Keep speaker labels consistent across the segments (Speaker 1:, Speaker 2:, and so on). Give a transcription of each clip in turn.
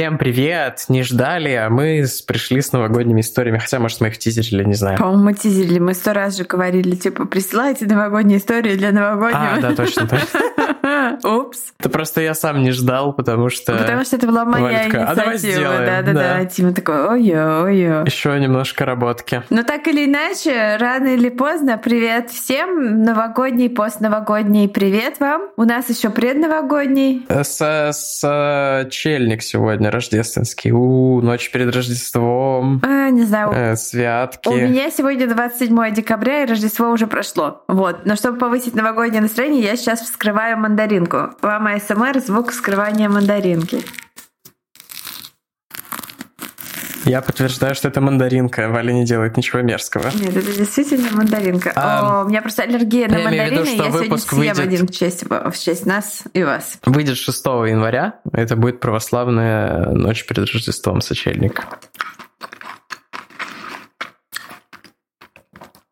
Speaker 1: Всем привет! Не ждали, а мы пришли с новогодними историями. Хотя, может, мы их тизерили, не знаю.
Speaker 2: По-моему, мы тизерили. Мы сто раз же говорили, типа, присылайте новогодние истории для новогоднего.
Speaker 1: А, да, точно, точно.
Speaker 2: Упс.
Speaker 1: Это просто я сам не ждал, потому что...
Speaker 2: Потому что это была моя
Speaker 1: Валька,
Speaker 2: инициатива.
Speaker 1: а давай сделаем.
Speaker 2: Да-да-да.
Speaker 1: Да.
Speaker 2: Тима такой, ой-ой, ой
Speaker 1: Еще немножко работки.
Speaker 2: Но так или иначе, рано или поздно, привет всем. Новогодний, постновогодний привет вам. У нас еще предновогодний.
Speaker 1: С, с чельник сегодня рождественский. У, ночь перед Рождеством.
Speaker 2: А, не знаю,
Speaker 1: э, святки.
Speaker 2: У меня сегодня 27 декабря, и Рождество уже прошло. Вот. Но чтобы повысить новогоднее настроение, я сейчас вскрываю мандаринку. Вам АСМР звук вскрывания мандаринки.
Speaker 1: Я подтверждаю, что это мандаринка. Валя не делает ничего мерзкого.
Speaker 2: Нет, это действительно мандаринка.
Speaker 1: А,
Speaker 2: О, у меня просто аллергия на
Speaker 1: в виду,
Speaker 2: мандарины.
Speaker 1: что
Speaker 2: я сегодня съем
Speaker 1: выйдет-
Speaker 2: один в честь, в честь нас и вас.
Speaker 1: Выйдет 6 января. Это будет православная ночь перед Рождеством, сочельник.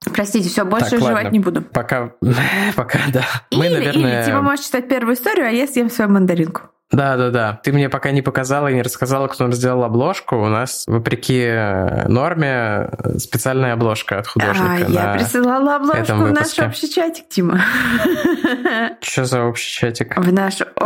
Speaker 2: Простите, все, больше
Speaker 1: Так,
Speaker 2: жевать
Speaker 1: ладно.
Speaker 2: не буду.
Speaker 1: Пока, пока, да. Мы,
Speaker 2: или,
Speaker 1: наверное...
Speaker 2: или Тима может читать первую историю, а я съем свою мандаринку.
Speaker 1: Да, да, да. Ты мне пока не показала и не рассказала, кто сделал обложку. У нас, вопреки э, норме, специальная обложка от художника.
Speaker 2: А, я присылала обложку в наш общий чатик, Тима.
Speaker 1: Что за общий чатик?
Speaker 2: В наш общий...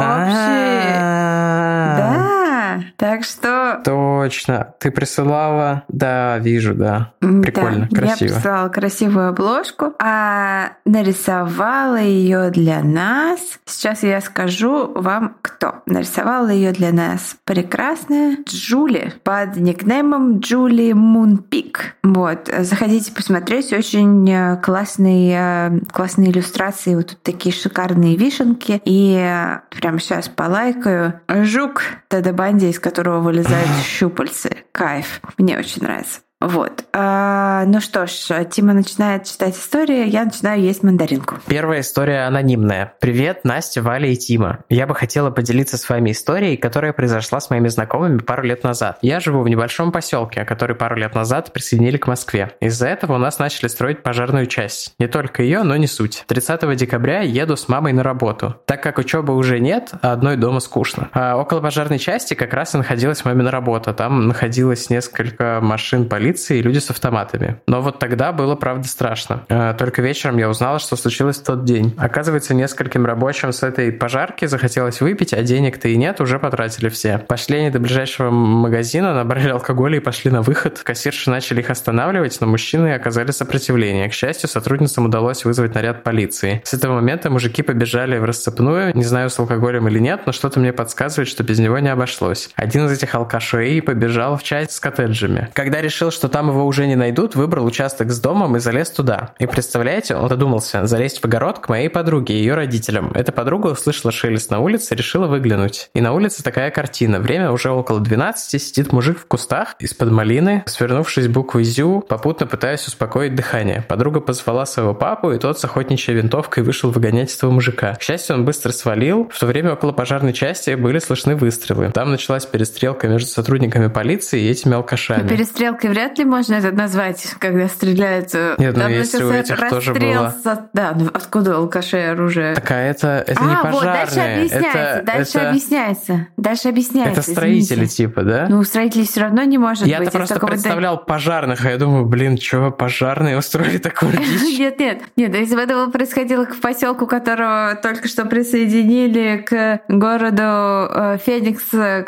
Speaker 1: А,
Speaker 2: Да, так что...
Speaker 1: Точно. Ты присылала? Да, вижу, да. Прикольно,
Speaker 2: да,
Speaker 1: красиво.
Speaker 2: Я прислала красивую обложку, а нарисовала ее для нас. Сейчас я скажу вам, кто. Нарисовала ее для нас прекрасная Джули под никнеймом Джули Мунпик. Вот, заходите посмотреть. Очень э, классные, э, классные иллюстрации. Вот тут такие шикарные вишенки. И прямо сейчас полайкаю. Жук Теда Банди, из которого вылезают щупальцы. Кайф. Мне очень нравится. Вот. А, ну что ж, Тима начинает читать истории, я начинаю есть мандаринку.
Speaker 1: Первая история анонимная. Привет, Настя, Валя и Тима. Я бы хотела поделиться с вами историей, которая произошла с моими знакомыми пару лет назад. Я живу в небольшом поселке, который пару лет назад присоединили к Москве. Из-за этого у нас начали строить пожарную часть. Не только ее, но не суть. 30 декабря еду с мамой на работу. Так как учебы уже нет, а одной дома скучно. А около пожарной части как раз и находилась мамина работа. Там находилось несколько машин полиции и люди с автоматами. Но вот тогда было, правда, страшно. А, Только вечером я узнала, что случилось в тот день. Оказывается, нескольким рабочим с этой пожарки захотелось выпить, а денег-то и нет, уже потратили все. Пошли они до ближайшего магазина, набрали алкоголя и пошли на выход. Кассирши начали их останавливать, но мужчины оказали сопротивление. К счастью, сотрудницам удалось вызвать наряд полиции. С этого момента мужики побежали в рассыпную, не знаю, с алкоголем или нет, но что-то мне подсказывает, что без него не обошлось. Один из этих алкашей побежал в часть с коттеджами. Когда решил, что там его уже не найдут, выбрал участок с домом и залез туда. И представляете, он додумался залезть в огород к моей подруге и ее родителям. Эта подруга услышала шелест на улице, решила выглянуть. И на улице такая картина. Время уже около 12, сидит мужик в кустах из-под малины, свернувшись буквой «зю», попутно пытаясь успокоить дыхание. Подруга позвала своего папу, и тот с охотничьей винтовкой вышел выгонять этого мужика. К счастью, он быстро свалил. В то время около пожарной части были слышны выстрелы. Там началась перестрелка между сотрудниками полиции и этими алкашами.
Speaker 2: Перестрелкой вряд ли можно это назвать, когда стреляют. э,
Speaker 1: Нет, ну если у этих тоже было.
Speaker 2: со- Да, ну откуда у алкашей оружие?
Speaker 1: Так а это, это
Speaker 2: а,
Speaker 1: не
Speaker 2: вот, дальше
Speaker 1: пожарные.
Speaker 2: объясняется,
Speaker 1: это,
Speaker 2: дальше
Speaker 1: это,
Speaker 2: объясняется. Дальше объясняется.
Speaker 1: это строители
Speaker 2: извините.
Speaker 1: типа, да?
Speaker 2: Ну, у строителей все равно не может
Speaker 1: Я-то
Speaker 2: быть. из
Speaker 1: просто представлял пожарных, а я думаю, блин, что пожарные устроили такую дичь?
Speaker 2: Нет, нет, нет, если бы это происходило к поселку, которого только что присоединили к городу э, Феникс, э,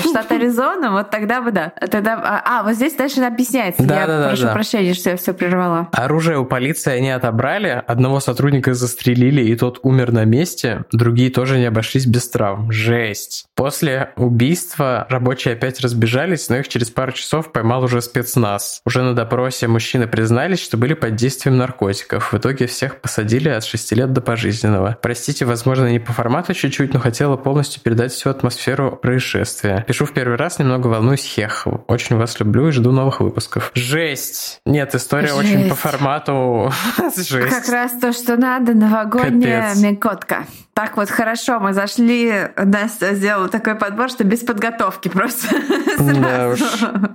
Speaker 2: штат Аризона, вот тогда бы да. Тогда, а, а, вот здесь дальше объясняется.
Speaker 1: Да,
Speaker 2: я
Speaker 1: да, да,
Speaker 2: прошу
Speaker 1: да.
Speaker 2: прощения, что я все прервала.
Speaker 1: Оружие у полиции они отобрали, одного сотрудника застрелили, и тот умер на месте, другие тоже не обошлись без травм. Жесть. После убийства рабочие опять разбежались, но их через пару часов поймал уже спецназ. Уже на допросе мужчины признались, что были под действием наркотиков. В итоге всех посадили от 6 лет до пожизненного. Простите, возможно, не по формату чуть-чуть, но хотела полностью передать всю атмосферу происшествия. Пишу в первый раз, немного волнуюсь, хех. Очень вас люблю и жду новых выпусков. Жесть! Нет, история
Speaker 2: Жесть.
Speaker 1: очень по формату. Жесть.
Speaker 2: Как раз то, что надо, новогодняя
Speaker 1: Капец.
Speaker 2: мекотка. Так вот, хорошо, мы зашли, Настя сделала такой подбор, что без подготовки просто сразу.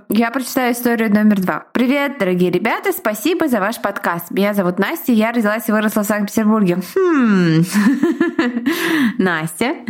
Speaker 2: Я прочитаю историю номер два. Привет, дорогие ребята, спасибо за ваш подкаст. Меня зовут Настя, я родилась и выросла в Санкт-Петербурге. Хм. Настя.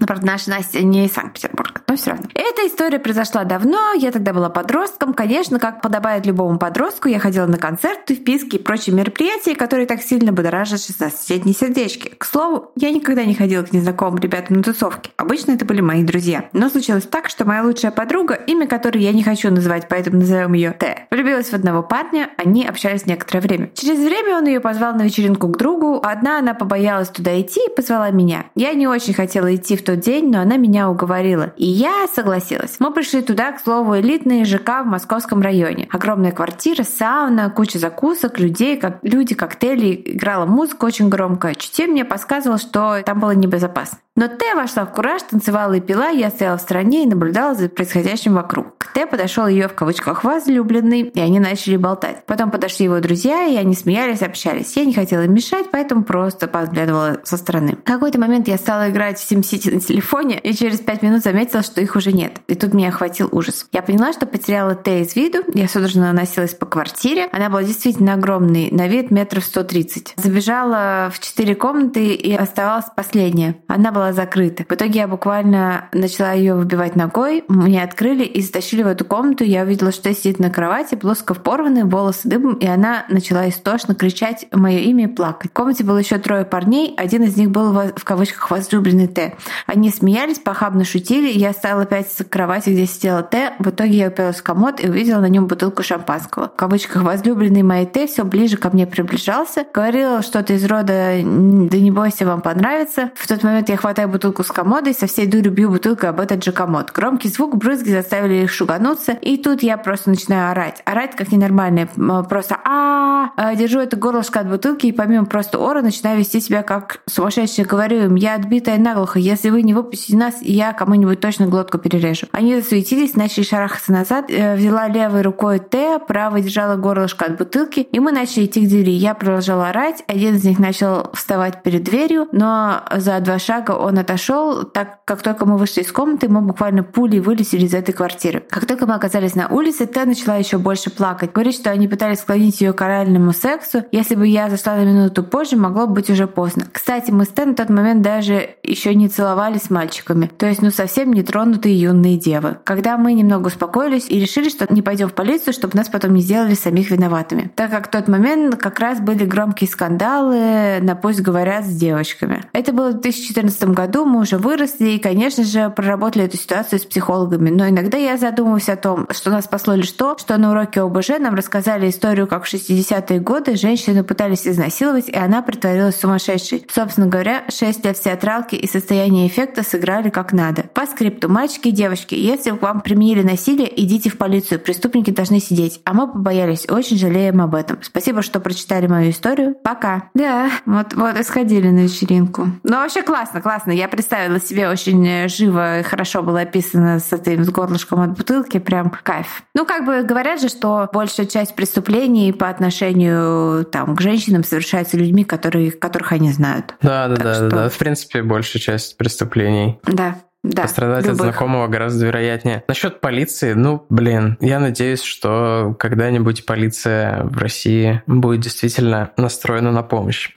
Speaker 2: Ну, правда, наша Настя не из Санкт-Петербурга. но все равно. Эта история произошла давно, я тогда была подростком. Конечно, как подобает любому подростку, я ходила на концерты, вписки и прочие мероприятия, которые так сильно будоражат 16-летние сердечки. К слову, я никогда не ходила к незнакомым ребятам на тусовки. Обычно это были мои друзья. Но случилось так, что моя лучшая подруга, имя которой я не хочу называть, поэтому назовем ее Т, влюбилась в одного парня, они общались некоторое время. Через время он ее позвал на вечеринку к другу, одна она побоялась туда идти и позвала меня. Я не очень хотела идти в тот день, но она меня уговорила. И я согласилась. Мы пришли туда, к слову, элитные ЖК в московском районе. Огромная квартира, сауна, куча закусок, людей, как люди, коктейли, играла музыка очень громко. Чутье мне подсказывало, что там было небезопасно. Но Т вошла в кураж, танцевала и пила, я стояла в стороне и наблюдала за происходящим вокруг. К Т подошел ее в кавычках возлюбленный, и они начали болтать. Потом подошли его друзья, и они смеялись, общались. Я не хотела мешать, поэтому просто подглядывала со стороны. В какой-то момент я стала играть в SimCity на телефоне, и через пять минут заметила, что их уже нет. И тут меня охватил ужас. Я поняла, что потеряла Т из виду, я судорожно носилась по квартире. Она была действительно огромной, на вид метров 130. Забежала в четыре комнаты и оставалась последняя. Она была была закрыта. В итоге я буквально начала ее выбивать ногой, мне открыли и затащили в эту комнату. Я увидела, что сидит на кровати, плоско порванные, волосы дыбом, и она начала истошно кричать мое имя и плакать. В комнате было еще трое парней, один из них был в кавычках возлюбленный Т. Они смеялись, похабно шутили, я стала опять с кровати, где сидела Т. В итоге я уперлась в комод и увидела на нем бутылку шампанского. В кавычках возлюбленный моей Т все ближе ко мне приближался, говорил что-то из рода «да не бойся, вам понравится». В тот момент я хватала хватаю бутылку с комода и со всей дури бью бутылкой об этот же комод. Громкий звук, брызги заставили их шугануться, и тут я просто начинаю орать. Орать как ненормальная, просто а, -а, -а Держу это горлышко от бутылки и помимо просто ора начинаю вести себя как сумасшедшая. Говорю им, я отбитая наглухо, если вы не выпустите нас, я кому-нибудь точно глотку перережу. Они засуетились, начали шарахаться назад, э, взяла левой рукой Т, правой держала горлышко от бутылки, и мы начали идти к двери. Я продолжала орать, один из них начал вставать перед дверью, но за два шага он отошел, так как только мы вышли из комнаты, мы буквально пулей вылетели из этой квартиры. Как только мы оказались на улице, Т начала еще больше плакать. Говорит, что они пытались склонить ее к оральному сексу. Если бы я зашла на минуту позже, могло быть уже поздно. Кстати, мы с Т на тот момент даже еще не целовались с мальчиками. То есть, ну, совсем не тронутые юные девы. Когда мы немного успокоились и решили, что не пойдем в полицию, чтобы нас потом не сделали самих виноватыми. Так как в тот момент как раз были громкие скандалы на пусть говорят с девочками. Это было в 2014 году мы уже выросли и, конечно же, проработали эту ситуацию с психологами. Но иногда я задумываюсь о том, что нас спасло лишь то, что на уроке ОБЖ нам рассказали историю, как в 60-е годы женщину пытались изнасиловать, и она притворилась сумасшедшей. Собственно говоря, 6 лет в театралке и состояние эффекта сыграли как надо. По скрипту, мальчики и девочки, если к вам применили насилие, идите в полицию, преступники должны сидеть. А мы побоялись, очень жалеем об этом. Спасибо, что прочитали мою историю. Пока. Да, вот, вот и сходили на вечеринку. Ну, вообще классно, классно. Я представила себе очень э, живо и хорошо было описано с этим с горлышком от бутылки. Прям кайф. Ну, как бы говорят же, что большая часть преступлений по отношению там, к женщинам совершается людьми, которые, которых они знают.
Speaker 1: Да, да, да, что... да. В принципе, большая часть преступлений.
Speaker 2: Да. Да,
Speaker 1: Пострадать любых. от знакомого гораздо вероятнее. Насчет полиции, ну, блин, я надеюсь, что когда-нибудь полиция в России будет действительно настроена на помощь.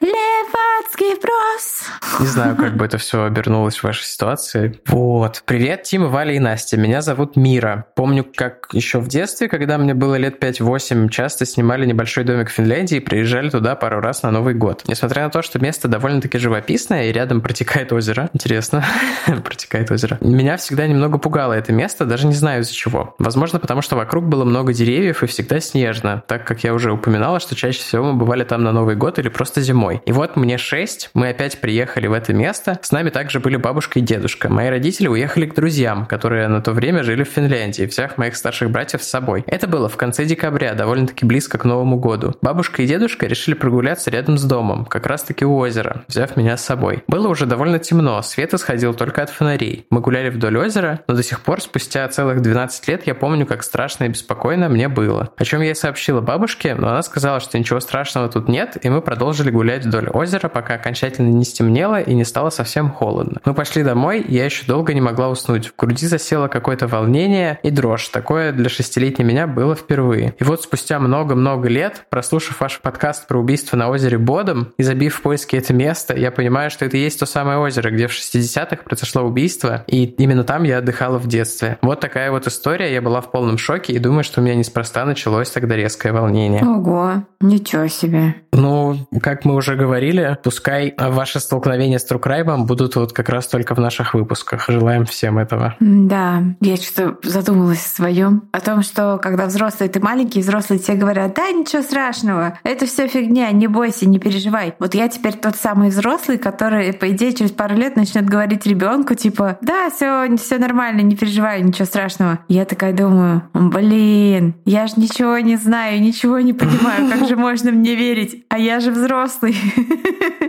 Speaker 2: Вброс.
Speaker 1: Не знаю, как бы это все обернулось в вашей ситуации. Вот. Привет, Тима, Валя и Настя. Меня зовут Мира. Помню, как еще в детстве, когда мне было лет 5-8, часто снимали небольшой домик в Финляндии и приезжали туда пару раз на Новый год. Несмотря на то, что место довольно-таки живописное и рядом протекает озеро. Интересно, протекает озеро. Меня всегда немного пугало это место, даже не знаю из-за чего. Возможно, потому что вокруг было много деревьев и всегда снежно, так как я уже упоминала, что чаще всего мы бывали там на Новый год или просто зимой. И вот мне 6, мы опять приехали в это место. С нами также были бабушка и дедушка. Мои родители уехали к друзьям, которые на то время жили в Финляндии, всех моих старших братьев с собой. Это было в конце декабря, довольно-таки близко к Новому году. Бабушка и дедушка решили прогуляться рядом с домом, как раз-таки у озера, взяв меня с собой. Было уже довольно темно, свет исходил только от фонарей. Мы гуляли вдоль озера, но до сих пор, спустя целых 12 лет, я помню, как страшно и беспокойно мне было. О чем я и сообщила бабушке, но она сказала, что ничего страшного тут нет, и мы продолжили гулять вдоль озера, пока окончательно окончательно не стемнело и не стало совсем холодно. Мы пошли домой, я еще долго не могла уснуть. В груди засело какое-то волнение и дрожь. Такое для шестилетней меня было впервые. И вот спустя много-много лет, прослушав ваш подкаст про убийство на озере Бодом и забив в поиске это место, я понимаю, что это и есть то самое озеро, где в 60-х произошло убийство, и именно там я отдыхала в детстве. Вот такая вот история, я была в полном шоке и думаю, что у меня неспроста началось тогда резкое волнение.
Speaker 2: Ого, ничего себе.
Speaker 1: Ну, как мы уже говорили, пускай ваши столкновения с Трукраймом будут вот как раз только в наших выпусках. Желаем всем этого.
Speaker 2: Да, я что-то задумалась о своем. О том, что когда взрослые, ты маленький, взрослые тебе говорят, да, ничего страшного, это все фигня, не бойся, не переживай. Вот я теперь тот самый взрослый, который, по идее, через пару лет начнет говорить ребенку, типа, да, все, все нормально, не переживай, ничего страшного. Я такая думаю, блин, я же ничего не знаю, ничего не понимаю, как же можно мне верить? А я же взрослый.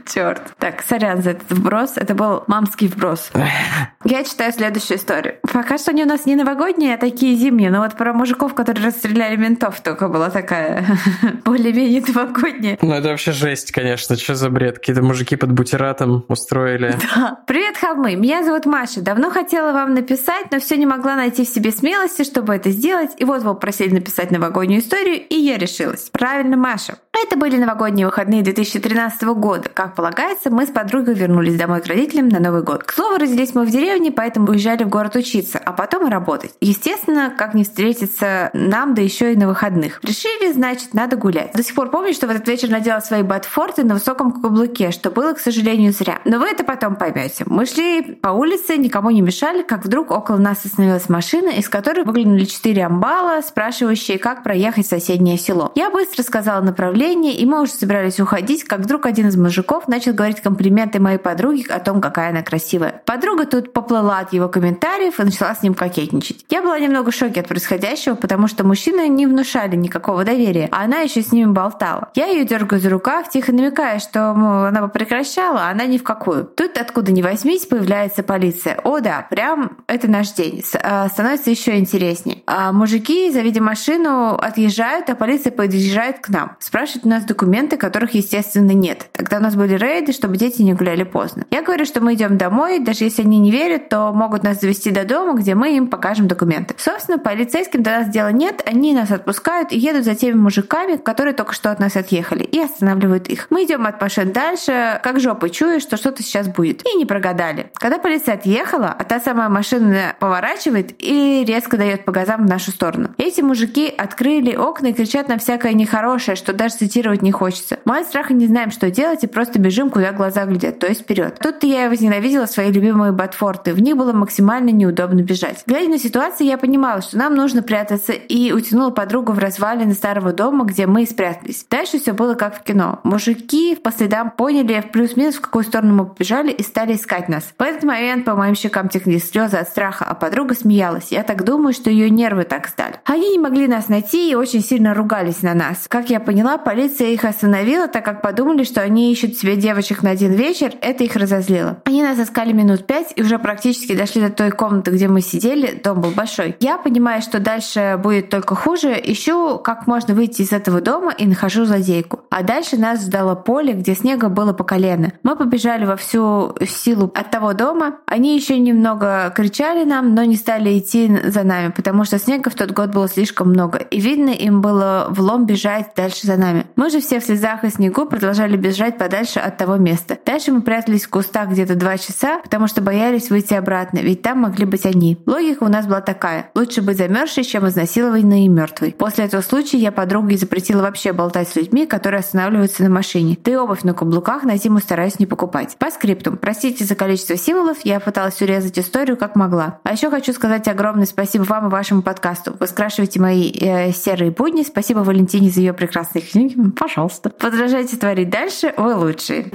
Speaker 2: Черт. Так, сорян за этот вброс. Это был мамский вброс. Я читаю следующую историю. Пока что они у нас не новогодние, а такие зимние. Но вот про мужиков, которые расстреляли ментов, только была такая более-менее новогодняя.
Speaker 1: Ну это вообще жесть, конечно. Что за бред? Какие-то мужики под бутератом устроили.
Speaker 2: Да. Привет, холмы. Меня зовут Маша. Давно хотела вам написать, но все не могла найти в себе смелости, чтобы это сделать. И вот вы попросили написать новогоднюю историю, и я решилась. Правильно, Маша. Это были новогодние выходные 2013 года. Как полагается, мы с подругой вернулись домой к родителям на Новый год. К слову, родились мы в деревне, поэтому уезжали в город учиться, а потом и работать. Естественно, как не встретиться нам, да еще и на выходных. Решили, значит, надо гулять. До сих пор помню, что в этот вечер надела свои ботфорты на высоком каблуке, что было, к сожалению, зря. Но вы это потом поймете. Мы шли по улице, никому не мешали, как вдруг около нас остановилась машина, из которой выглянули четыре амбала, спрашивающие, как проехать в соседнее село. Я быстро сказала направление, и мы уже собирались уходить, как вдруг один из мужиков начал говорить комплименты моей подруге о том, какая она красивая. Подруга тут поплыла от его комментариев и начала с ним кокетничать. Я была немного в шоке от происходящего, потому что мужчины не внушали никакого доверия, а она еще с ними болтала. Я ее дергаю за рукав, тихо намекая, что мол, она бы прекращала, а она ни в какую. Тут откуда ни возьмись появляется полиция. О да, прям это наш день. С, э, становится еще интереснее. А мужики, завидя машину, отъезжают, а полиция подъезжает к нам. Спрашивает у нас документы, которых, естественно, нет. Тогда у нас были рейды, чтобы дети не гуляли поздно. Я говорю, что мы идем домой, даже если они не верят, то могут нас завести до дома, где мы им покажем документы. Собственно, полицейским до нас дела нет, они нас отпускают и едут за теми мужиками, которые только что от нас отъехали, и останавливают их. Мы идем от машин дальше, как жопы чуя, что что-то сейчас будет. И не прогадали. Когда полиция отъехала, а та самая машина поворачивает и резко дает по газам в нашу сторону. Эти мужики открыли окна и кричат на всякое нехорошее, что даже цитировать не хочется. Мы от страха не знаем, что делать, и просто бежим, куда глаза глядят, то есть вперед. Тут я возненавидела свои любимые ботфорты. В них было максимально неудобно бежать. Глядя на ситуацию, я понимала, что нам нужно прятаться, и утянула подругу в развалины старого дома, где мы и спрятались. Дальше все было как в кино. Мужики по следам поняли в плюс-минус, в какую сторону мы побежали, и стали искать нас. В этот момент по моим щекам текли слезы от страха, а подруга смеялась. Я так думаю, что ее нервы так стали. Они не могли нас найти и очень сильно ругались на нас. Как я поняла, полиция их остановила, так как подумали, что они ищут себе девочек на один вечер. Это их разозлило. Они нас искали минут пять и уже практически дошли до той комнаты, где мы сидели. Дом был большой. Я понимаю, что дальше будет только хуже. Ищу, как можно выйти из этого дома и нахожу злодейку. А дальше нас ждало поле, где снега было по колено. Мы побежали во всю силу от того дома. Они еще немного кричали нам, но не стали идти за нами, потому что снега в тот год было слишком много. И видно, им было влом бежать дальше за нами. Мы же все в слезах и снегу продолжали бежать подальше от того места. Дальше мы прятались в кустах где-то два часа, потому что боялись выйти обратно, ведь там могли быть они. Логика у нас была такая. Лучше быть замерзшей, чем изнасилованной и мертвой. После этого случая я подруге запретила вообще болтать с людьми, которые останавливаются на машине. Да обувь на каблуках на зиму стараюсь не покупать. По скриптум. Простите за количество символов, я пыталась урезать историю как могла. А еще хочу сказать огромное спасибо вам и вашему подкасту. Вы скрашиваете мои э, серые будни. Спасибо Валентине за ее прекрасные книги. Пожалуйста. Подражайте творить дальше, вы лучшие.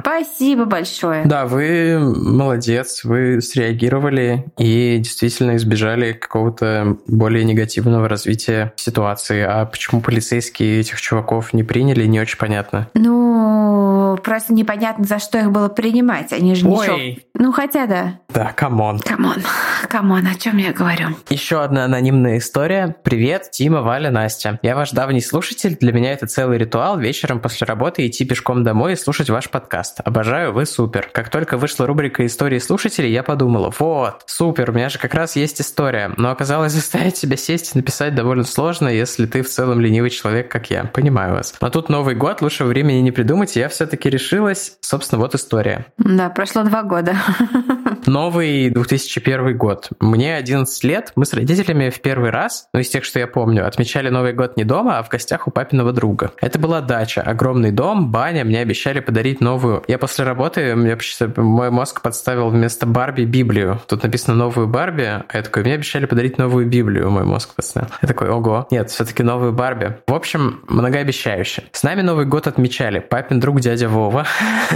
Speaker 2: Спасибо большое.
Speaker 1: Да, вы молодец, вы среагировали и действительно избежали какого-то более негативного развития ситуации. А почему полицейские этих чуваков не приняли, не очень понятно.
Speaker 2: Ну, просто непонятно, за что их было принимать. Они же ничего...
Speaker 1: Ой.
Speaker 2: Ну, хотя да.
Speaker 1: Да, камон.
Speaker 2: Камон. Камон, о чем я говорю?
Speaker 1: Еще одна анонимная история. Привет, Тима, Валя, Настя. Я ваш давний слушатель. Для меня это целый ритуал вечером после работы идти пешком домой и слушать слушать ваш подкаст. Обожаю, вы супер. Как только вышла рубрика «Истории слушателей», я подумала, вот, супер, у меня же как раз есть история. Но оказалось, заставить себя сесть и написать довольно сложно, если ты в целом ленивый человек, как я. Понимаю вас. Но тут Новый год, лучше времени не придумать, я все-таки решилась. Собственно, вот история.
Speaker 2: Да, прошло два года.
Speaker 1: Новый 2001 год. Мне 11 лет. Мы с родителями в первый раз, ну, из тех, что я помню, отмечали Новый год не дома, а в гостях у папиного друга. Это была дача, огромный дом, баня. Мне обещали подарить новую. Я после работы, мне мой мозг подставил вместо Барби Библию. Тут написано новую Барби, а я такой, мне обещали подарить новую Библию, мой мозг подставил. Я такой, ого, нет, все-таки новую Барби. В общем, многообещающе. С нами Новый год отмечали папин друг дядя Вова.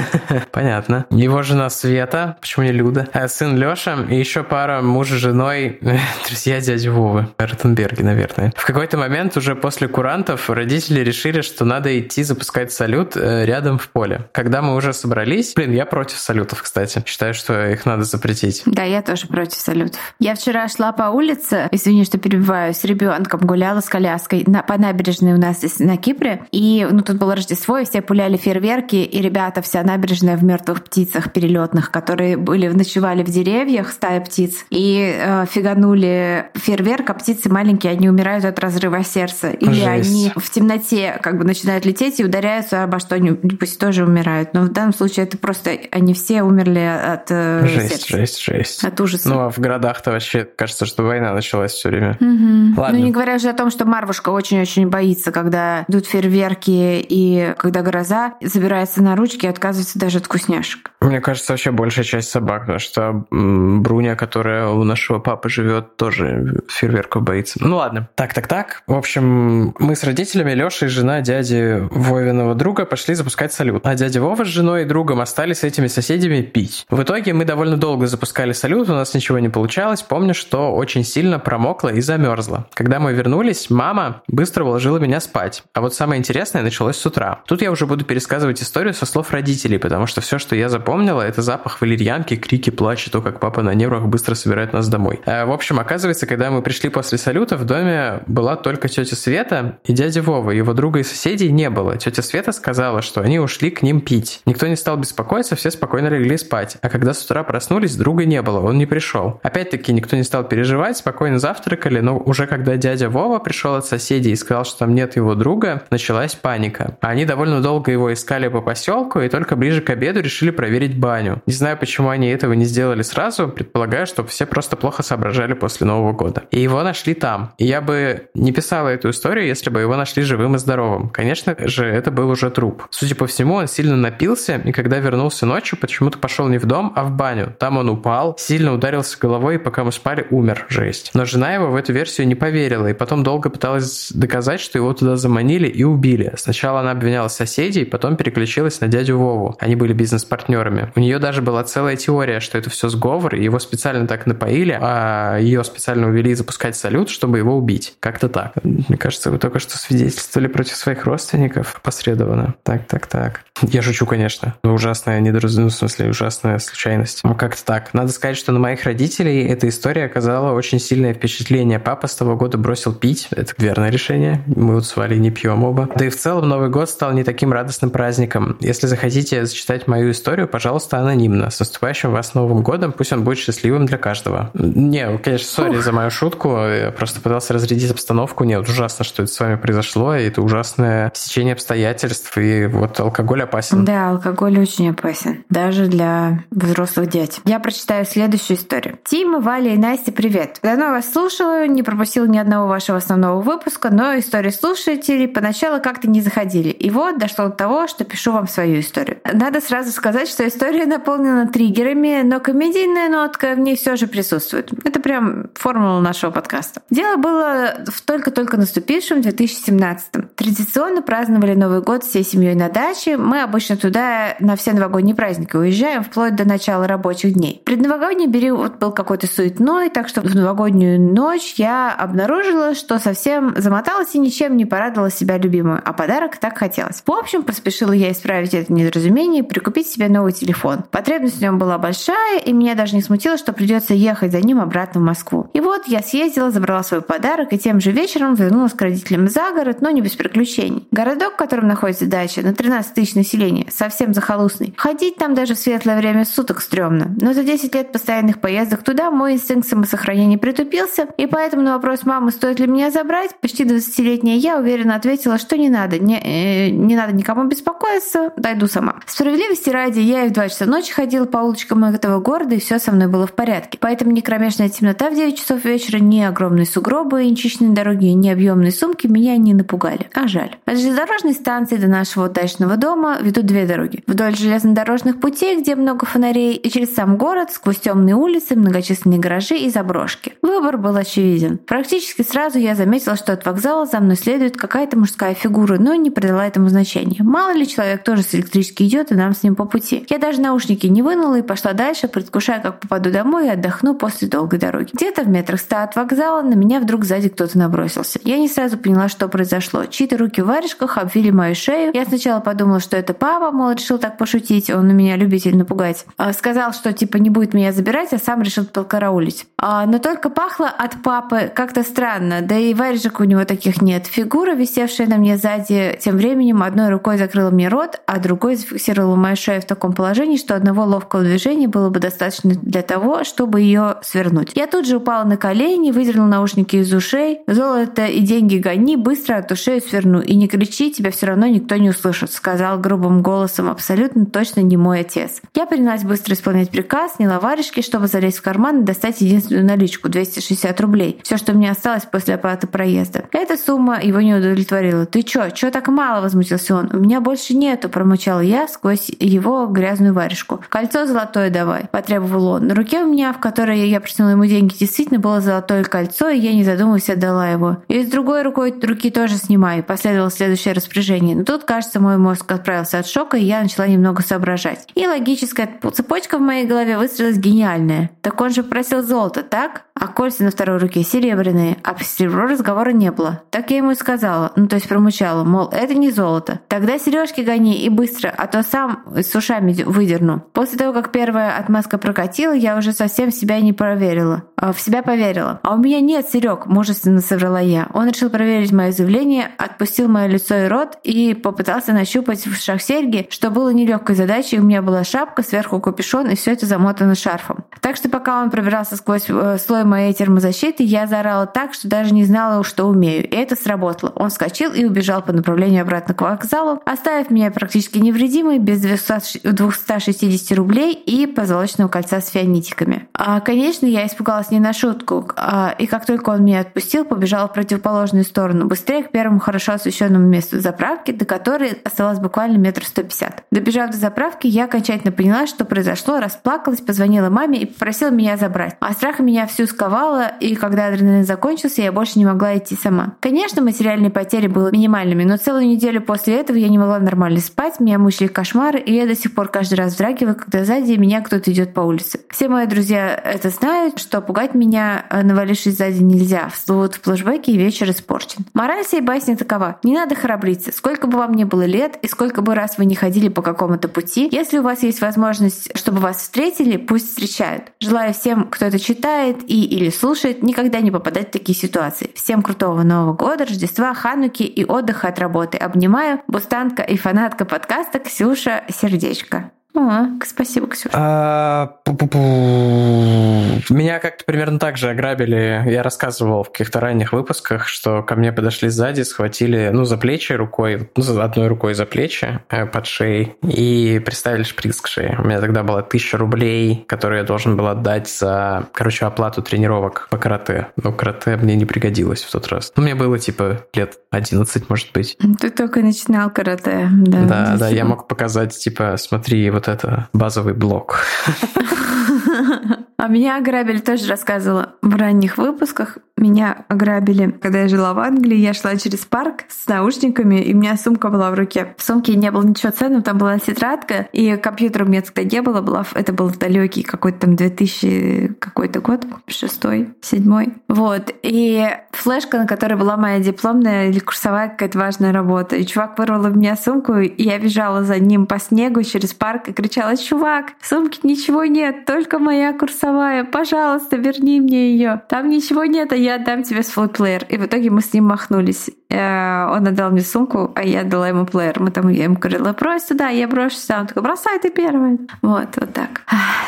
Speaker 1: Понятно. Его жена Света, почему не Люда? А сын Леша и еще пара мужа с женой, друзья дяди Вовы, Ротенберги, наверное. В какой-то момент уже после курантов родители решили, что надо идти запускать салют э, рядом в поле. Когда мы уже собрались, блин, я против салютов, кстати. Считаю, что их надо запретить.
Speaker 2: Да, я тоже против салютов. Я вчера шла по улице, извини, что перебиваю, с ребенком гуляла с коляской на, по набережной у нас здесь на Кипре. И ну, тут было Рождество, и все пуляли фейерверки, и ребята, вся набережная в мертвых птицах перелетных, которые были ночевали в деревьях, стая птиц, и э, фиганули фейерверк, а птицы маленькие, они умирают от разрыва сердца. Или Жесть. они в темноте как бы начинают лететь и ударяются обо что-нибудь, пусть тоже умирают. Но в данном случае это просто они все умерли от э,
Speaker 1: жесть,
Speaker 2: сердца.
Speaker 1: Жесть, жесть,
Speaker 2: От ужаса.
Speaker 1: Ну а в городах-то вообще кажется, что война началась все время.
Speaker 2: Угу. Ладно. Ну не говоря же о том, что Марвушка очень-очень боится, когда идут фейерверки и когда гроза забирается на ручки и отказывается даже от вкусняшек.
Speaker 1: Мне кажется, вообще большая часть собак, потому что Бруня, которая у нашего папы живет, тоже фейерверков боится. Ну ладно. Так, так, так. В общем, мы с родителями, Леша и жена дяди Вовиного друга пошли запускать салют. А дядя Вова с женой и другом остались с этими соседями пить. В итоге мы довольно долго запускали салют, у нас ничего не получалось. Помню, что очень сильно промокла и замерзла. Когда мы вернулись, мама быстро уложила меня спать. А вот самое интересное началось с утра. Тут я уже буду пересказывать историю со слов родителей, потому что все, что я запомнила, это запах валерьянки, крики, плач и то, как папа на нервах быстро собирает нас домой. А, в общем, оказывается, когда мы пришли после салюта, в доме была только тетя Света и дядя Вова. Его друга и соседей не было. Тетя Света сказала, что они ушли к ним пить. Никто не стал беспокоиться, все спокойно легли спать. А когда с утра проснулись, друга не было, он не пришел. Опять-таки, никто не стал переживать, спокойно завтракали, но уже когда дядя Вова пришел от соседей и сказал, что там нет его друга, началась паника. Они довольно долго его искали по поселку и только ближе к обеду решили проверить баню. Не знаю, почему они этого не сделали сразу, предполагаю, что все просто плохо соображали после Нового года. И его нашли там. И я бы не писала эту историю, если бы его нашли живым и здоровым. Конечно же, это был уже труп. Судя по всему, он сильно напился, и когда вернулся ночью, почему-то пошел не в дом, а в баню. Там он упал, сильно ударился головой, и пока мы спали, умер. Жесть. Но жена его в эту версию не поверила, и потом долго пыталась доказать, что его туда заманили и убили. Сначала она обвиняла соседей, потом переключилась на дядю Вову. Они были бизнес-партнерами. У нее даже была целая теория, что это все сговор, и его специально так напоили, а ее специально увели запускать салют, чтобы его убить. Как-то так. Мне кажется, вы только что свидетельствовали против своих родственников посредованно. Так, так, так. Я шучу, конечно. Но ужасная недоразумение, ну, в смысле, ужасная случайность. Ну, как-то так. Надо сказать, что на моих родителей эта история оказала очень сильное впечатление. Папа с того года бросил пить. Это верное решение. Мы вот с Валей не пьем оба. Да и в целом Новый год стал не таким радостным праздником. Если захотите зачитать мою историю, пожалуйста, анонимно. С наступающим вас Новым годом. Пусть он будет счастливым для каждого. Не, конечно, сори за мою шутку. Я просто пытался разрядить обстановку. Нет, ужасно, что это с вами произошло. И это ужасное стечение обстоятельств. И вот алкоголь опасен.
Speaker 2: Да, алкоголь очень опасен. Даже для взрослых дядь. Я прочитаю следующую историю. Тима, Валя и Настя, привет. Давно вас слушала, не пропустила ни одного вашего основного выпуска, но истории слушателей поначалу как-то не заходили. И вот дошло до того, что пишу вам свою историю. Надо сразу сказать, что история наполнена триггерами, но комедийная нотка в ней все же присутствует. Это прям формула нашего подкаста. Дело было в только-только наступившем 2017 Традиционно праздновали Новый год всей семьей на даче. Мы обычно туда на все новогодние праздники уезжаем, вплоть до начала рабочих дней. Предновогодний период был какой-то суетной, так что в новогоднюю ночь я обнаружила, что совсем замоталась и ничем не порадовала себя любимую, а подарок так хотелось. В общем, поспешила я исправить это недоразумение и прикупить себе новый телефон. Потребность в нем была большая, и меня даже не смутило, что придется ехать за ним обратно в Москву. И вот я съездила, забрала свой подарок, и тем же вечером вернулась к родителям за город, но не без приключений. Городок, в котором находится дача, на 13 тысяч населения, совсем захолустный. Ходить там даже в светлое время суток стрёмно. Но за 10 лет постоянных поездок туда мой инстинкт самосохранения притупился, и поэтому на вопрос мамы, стоит ли меня забрать, почти 20-летняя я уверенно ответила, что не надо, не, э, не надо никому беспокоиться, дойду сама. Справедливости ради, я и в 2 часа ночи ходила по улочкам этого города, и все со мной было в порядке. Поэтому ни кромешная темнота в 9 часов вечера, ни огромные сугробы и нечищенные дороги, ни объемные сумки меня не напугали. А жаль. От железнодорожной станции до нашего удачного дома ведут две дороги. Вдоль железнодорожных путей, где много фонарей, и через сам город, сквозь темные улицы, многочисленные гаражи и заброшки. Выбор был очевиден. Практически сразу я заметила, что от вокзала за мной следует какая-то мужская фигура, но не придала этому значения. Мало ли человек тоже с электрички идет, и нам с ним по пути. Я даже наушники не вынула и пошла дальше, предвкушая, как попаду домой и отдохну после долгой дороги. Где-то в метрах ста от вокзала на меня вдруг сзади кто-то набросился. Я не сразу поняла, что произошло. Чьи-то руки в варежках обвили мою шею. Я сначала подумала, что это папа, мол, решил так пошутить, он у меня любитель напугать. А, сказал, что типа не будет меня забирать, а сам решил подкараулить. А, но только пахло от папы как-то странно, да и варежек у него таких нет. Фигура, висевшая на мне сзади, тем временем одной рукой закрыла мне рот, а другой зафиксировала мою шею в таком положении, что одного ловкого движения было бы достаточно для того, чтобы ее свернуть. Я тут же упала на колени, выдернула наушники из ушей. Золото и деньги гони, быстро от ушей сверну. И не кричи, тебя все равно никто не услышит, сказал грубым голосом абсолютно точно не мой отец. Я принялась быстро исполнять приказ, сняла варежки, чтобы залезть в карман и достать единственную наличку – 260 рублей. Все, что мне осталось после оплаты проезда. Эта сумма его не удовлетворила. «Ты чё? Чё так мало?» – возмутился он. «У меня больше нету», – промычал я сквозь его грязную варежку. «Кольцо золотое давай», – потребовал он. На руке у меня, в которой я протянула ему деньги, действительно было золотое кольцо, и я, не задумываясь, отдала его. «И с другой рукой руки тоже снимай», – последовало следующее распоряжение. Но тут, кажется, мой мозг отправился от шока, и я начала немного соображать. И логическая цепочка в моей голове выстроилась гениальная. Так он же просил золото, так? А кольца на второй руке серебряные, а по серебру разговора не было. Так я ему и сказала, ну то есть промычала, мол, это не золото. Тогда сережки гони и быстро, а то сам с ушами выдерну. После того, как первая отмазка прокатила, я уже совсем себя не проверила. А, в себя поверила. А у меня нет серег, мужественно соврала я. Он решил проверить мое заявление, отпустил мое лицо и рот и попытался нащупать в шах серьги, что было нелегкой задачей. У меня была шапка, сверху капюшон и все это замотано шарфом. Так что пока он пробирался сквозь э, слой моей термозащиты, я заорала так, что даже не знала, что умею. И это сработало. Он вскочил и убежал по направлению обратно к вокзалу, оставив меня практически невредимой, без 260 рублей и позолоченного кольца с фианитиками. А, конечно, я испугалась не на шутку. А, и как только он меня отпустил, побежала в противоположную сторону, быстрее к первому хорошо освещенному месту заправки, до которой оставалось буквально метр сто пятьдесят. Добежав до заправки, я окончательно поняла, что произошло, расплакалась, позвонила маме и попросила меня забрать. А страха меня всю сковало, и когда адреналин закончился, я больше не могла идти сама. Конечно, материальные потери были минимальными, но целую неделю после этого я не могла нормально спать, меня мучили кошмары, и я до сих пор каждый раз вздрагиваю, когда сзади меня кто-то идет по улице. Все мои друзья это знают, что пугать меня, э, навалившись сзади, нельзя. Вот в флешбеке вечер испорчен. Мораль всей басни такова. Не надо храбриться. Сколько бы вам ни было лет, и сколько бы раз вы не ходили по какому-то пути, если у вас есть возможность, чтобы вас встретили, пусть встречают. Желаю всем, кто это читает и или слушает, никогда не попадать в такие ситуации. Всем крутого Нового года, Рождества, Хануки и отдыха от работы. Обнимаю. Бустанка и фанатка подкаста Ксюша Сердечко. О, спасибо, Ксюша. А,
Speaker 1: Меня как-то примерно так же ограбили. Я рассказывал в каких-то ранних выпусках, что ко мне подошли сзади, схватили, ну, за плечи рукой, ну, одной рукой за плечи э, под шеей и приставили шприц к шее. У меня тогда было тысяча рублей, которые я должен был отдать за, короче, оплату тренировок по карате. Но карате мне не пригодилось в тот раз. Ну, мне было, типа, лет 11, может быть.
Speaker 2: Ты только начинал карате,
Speaker 1: да. Да, да, я мог показать, типа, смотри, вот это базовый блок.
Speaker 2: А меня ограбили, тоже рассказывала в ранних выпусках. Меня ограбили, когда я жила в Англии. Я шла через парк с наушниками, и у меня сумка была в руке. В сумке не было ничего ценного, там была тетрадка, и компьютера у меня тогда не было. Была, это был далекий какой-то там 2000 какой-то год, шестой, седьмой. Вот. И флешка, на которой была моя дипломная или курсовая какая-то важная работа. И чувак вырвал у меня сумку, и я бежала за ним по снегу через парк и кричала, чувак, в сумке ничего нет, только моя курсовая голосовая, пожалуйста, верни мне ее. Там ничего нет, а я отдам тебе свой плеер. И в итоге мы с ним махнулись. Э, он отдал мне сумку, а я отдала ему плеер. Мы там, я ему говорила, брось сюда, я брошу сюда. Он такой, бросай ты первый. Вот, вот так.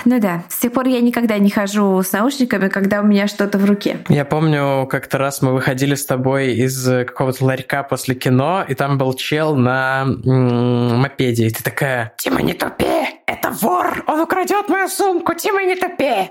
Speaker 2: Ну да, с тех пор я никогда не хожу с наушниками, когда у меня что-то в руке.
Speaker 1: Я помню, как-то раз мы выходили с тобой из какого-то ларька после кино, и там был чел на м- мопеде, и ты такая, Тима, не тупи, это вор, он украдет мою сумку, Тима, не тупи.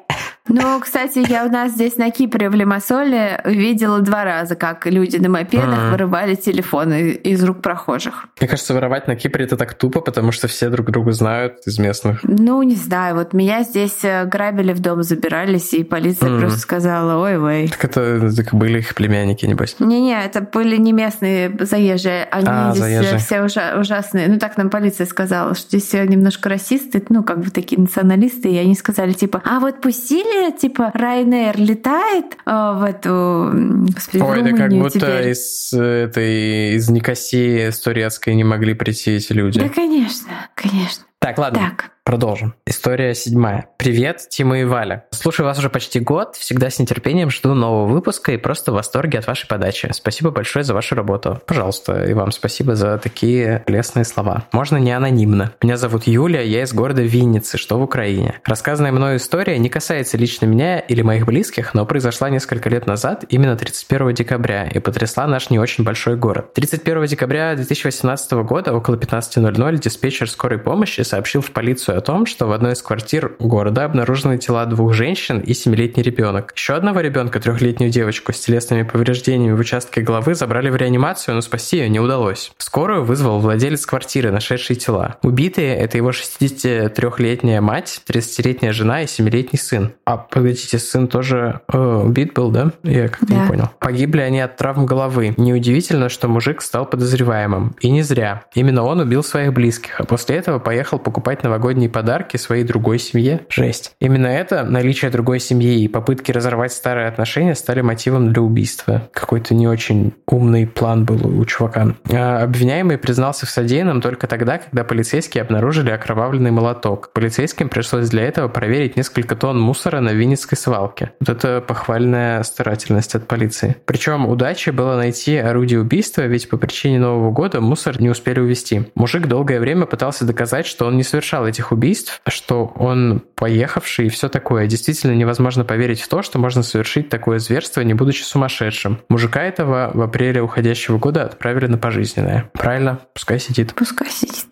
Speaker 2: Ну, кстати, я у нас здесь на Кипре в Лимассоле видела два раза, как люди на мопедах mm. вырывали телефоны из рук прохожих.
Speaker 1: Мне кажется, воровать на Кипре это так тупо, потому что все друг друга знают из местных.
Speaker 2: Ну, не знаю. Вот меня здесь э, грабили в дом, забирались, и полиция mm. просто сказала, ой-ой.
Speaker 1: Так это так были их племянники, небось?
Speaker 2: Не-не, это были не местные заезжие. Они а, здесь заезжие. все ужа- ужасные. Ну, так нам полиция сказала, что здесь немножко расисты, ну, как бы такие националисты, и они сказали, типа, а вот пустили типа Ryanair летает э, в эту, господи, Ой,
Speaker 1: да как будто
Speaker 2: теперь.
Speaker 1: из этой, из Никосии, с турецкой не могли прийти эти люди.
Speaker 2: Да, конечно, конечно.
Speaker 1: Так, ладно. Так. Продолжим. История седьмая. Привет, Тима и Валя. Слушаю вас уже почти год, всегда с нетерпением жду нового выпуска и просто в восторге от вашей подачи. Спасибо большое за вашу работу. Пожалуйста, и вам спасибо за такие лестные слова. Можно не анонимно. Меня зовут Юлия, я из города Винницы, что в Украине. Рассказанная мною история не касается лично меня или моих близких, но произошла несколько лет назад, именно 31 декабря, и потрясла наш не очень большой город. 31 декабря 2018 года около 15.00 диспетчер скорой помощи сообщил в полицию о том, что в одной из квартир города обнаружены тела двух женщин и семилетний ребенок. Еще одного ребенка, трехлетнюю девочку с телесными повреждениями в участке головы, забрали в реанимацию, но спасти ее не удалось. Скорую вызвал владелец квартиры, нашедший тела. Убитые – это его 63-летняя мать, 30-летняя жена и 7-летний сын. А, погодите, сын тоже э, убит был, да? Я как-то да. не понял. Погибли они от травм головы. Неудивительно, что мужик стал подозреваемым. И не зря. Именно он убил своих близких, а после этого поехал покупать новогодние подарки своей другой семье. Жесть. Именно это, наличие другой семьи и попытки разорвать старые отношения стали мотивом для убийства. Какой-то не очень умный план был у чувака. А обвиняемый признался в содеянном только тогда, когда полицейские обнаружили окровавленный молоток. Полицейским пришлось для этого проверить несколько тонн мусора на Винницкой свалке. Вот это похвальная старательность от полиции. Причем удачей было найти орудие убийства, ведь по причине Нового года мусор не успели увезти. Мужик долгое время пытался доказать, что он не совершал этих убийств убийств, что он поехавший и все такое. Действительно невозможно поверить в то, что можно совершить такое зверство, не будучи сумасшедшим. Мужика этого в апреле уходящего года отправили на пожизненное. Правильно? Пускай сидит.
Speaker 2: Пускай сидит.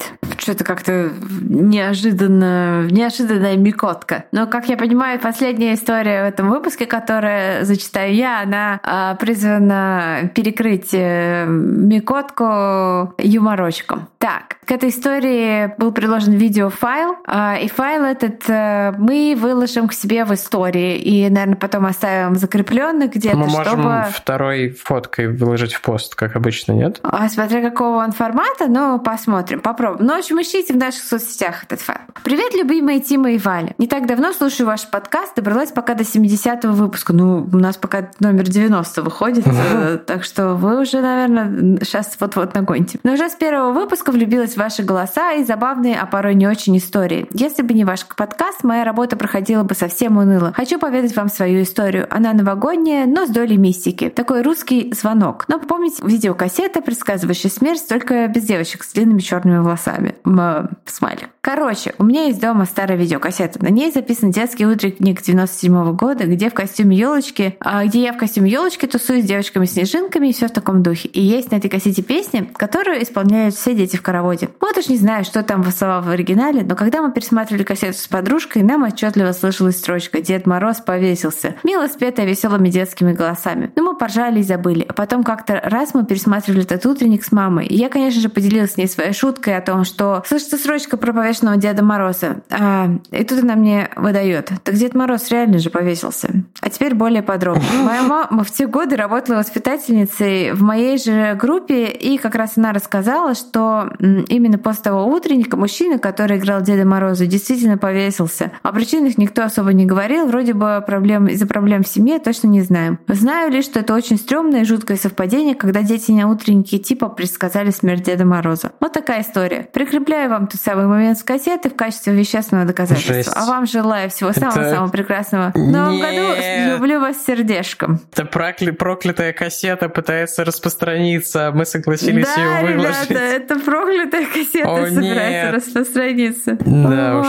Speaker 2: Что-то как-то неожиданно, неожиданная микотка. Но, как я понимаю, последняя история в этом выпуске, которая зачитаю я, она а, призвана перекрыть э, микотку юморочком. Так, к этой истории был приложен видеофайл, а, и файл этот э, мы выложим к себе в истории и, наверное, потом оставим закрепленный где-то,
Speaker 1: мы
Speaker 2: можем
Speaker 1: чтобы... второй фоткой выложить в пост, как обычно, нет?
Speaker 2: А, смотря какого он формата, ну, посмотрим, попробуем. Ну, в общем, ищите в наших соцсетях этот файл. Привет, любимые Тима и Валя. Не так давно слушаю ваш подкаст, добралась пока до 70-го выпуска. Ну, у нас пока номер 90 выходит, э, так что вы уже, наверное, сейчас вот-вот нагоните. Но уже с первого выпуска влюбилась в ваши голоса и забавные, а порой не очень истории истории. Если бы не ваш подкаст, моя работа проходила бы совсем уныло. Хочу поведать вам свою историю. Она новогодняя, но с долей мистики. Такой русский звонок. Но помните видеокассета, предсказывающая смерть, только без девочек с длинными черными волосами. М- смайлик. Короче, у меня есть дома старая видеокассета. На ней записан детский утренник 97 -го года, где в костюме елочки, а, где я в костюме елочки тусуюсь с девочками-снежинками и все в таком духе. И есть на этой кассете песни, которую исполняют все дети в караводе. Вот уж не знаю, что там в слова в оригинале, но когда мы пересматривали кассету с подружкой, нам отчетливо слышалась строчка «Дед Мороз повесился», мило спетая веселыми детскими голосами. Но мы поржали и забыли. А потом как-то раз мы пересматривали этот утренник с мамой. И я, конечно же, поделилась с ней своей шуткой о том, что слышится строчка про повешенного повешенного Деда Мороза. А, и тут она мне выдает. Так Дед Мороз реально же повесился. А теперь более подробно. Моя мама в те годы работала воспитательницей в моей же группе, и как раз она рассказала, что именно после того утренника мужчина, который играл Деда Мороза, действительно повесился. О причинах никто особо не говорил, вроде бы проблем из-за проблем в семье точно не знаем. Знаю лишь, что это очень стрёмное и жуткое совпадение, когда дети на утренники типа предсказали смерть Деда Мороза. Вот такая история. Прикрепляю вам тот самый момент с кассеты в качестве вещественного доказательства.
Speaker 1: Жесть.
Speaker 2: А вам желаю всего самого-самого
Speaker 1: Это-
Speaker 2: прекрасного. В Новом году люблю вас сердешком.
Speaker 1: Это прокля- проклятая кассета пытается распространиться, мы согласились
Speaker 2: да,
Speaker 1: ее выложить.
Speaker 2: ребята, это проклятая кассета
Speaker 1: О,
Speaker 2: собирается
Speaker 1: нет.
Speaker 2: распространиться.
Speaker 1: Да уж.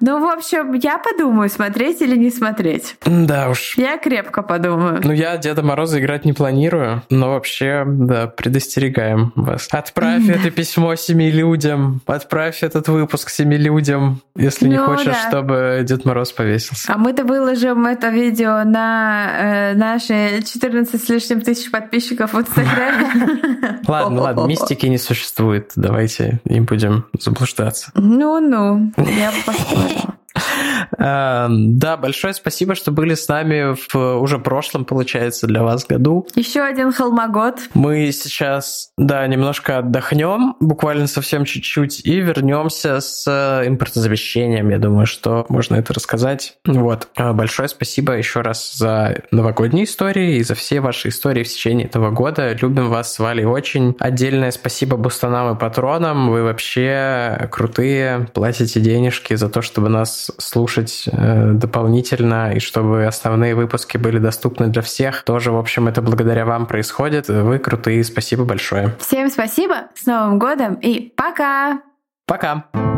Speaker 2: Ну, в общем, я подумаю, смотреть или не смотреть.
Speaker 1: Да уж.
Speaker 2: Я крепко подумаю.
Speaker 1: Ну, я Деда Мороза играть не планирую, но вообще, да, предостерегаем вас. Отправь это письмо семи людям, отправь этот выпуск семи людям, если не
Speaker 2: Ну,
Speaker 1: хочешь,
Speaker 2: да.
Speaker 1: чтобы Дед Мороз повесился.
Speaker 2: А мы-то выложим это видео на э, наши 14 с лишним тысяч подписчиков в Инстаграме.
Speaker 1: Ладно, ладно, мистики не существует, давайте не будем заблуждаться.
Speaker 2: Ну-ну, я посмотрю.
Speaker 1: Эм, Да, большое спасибо, что были с нами в уже прошлом, получается, для вас году.
Speaker 2: Еще один холмогод.
Speaker 1: Мы сейчас, да, немножко отдохнем, буквально совсем чуть-чуть, и вернемся с э, импортозамещением. Я думаю, что можно это рассказать. Вот. А, Большое спасибо еще раз за новогодние истории и за все ваши истории в течение этого года. Любим вас с Валей очень. Отдельное спасибо бустанам и патронам. Вы вообще крутые, платите денежки за то, чтобы нас слушать э, дополнительно и чтобы основные выпуски были доступны для всех. Тоже, в общем, это благодаря вам происходит. Вы крутые, спасибо большое.
Speaker 2: Всем спасибо, с Новым годом и пока!
Speaker 1: Пока!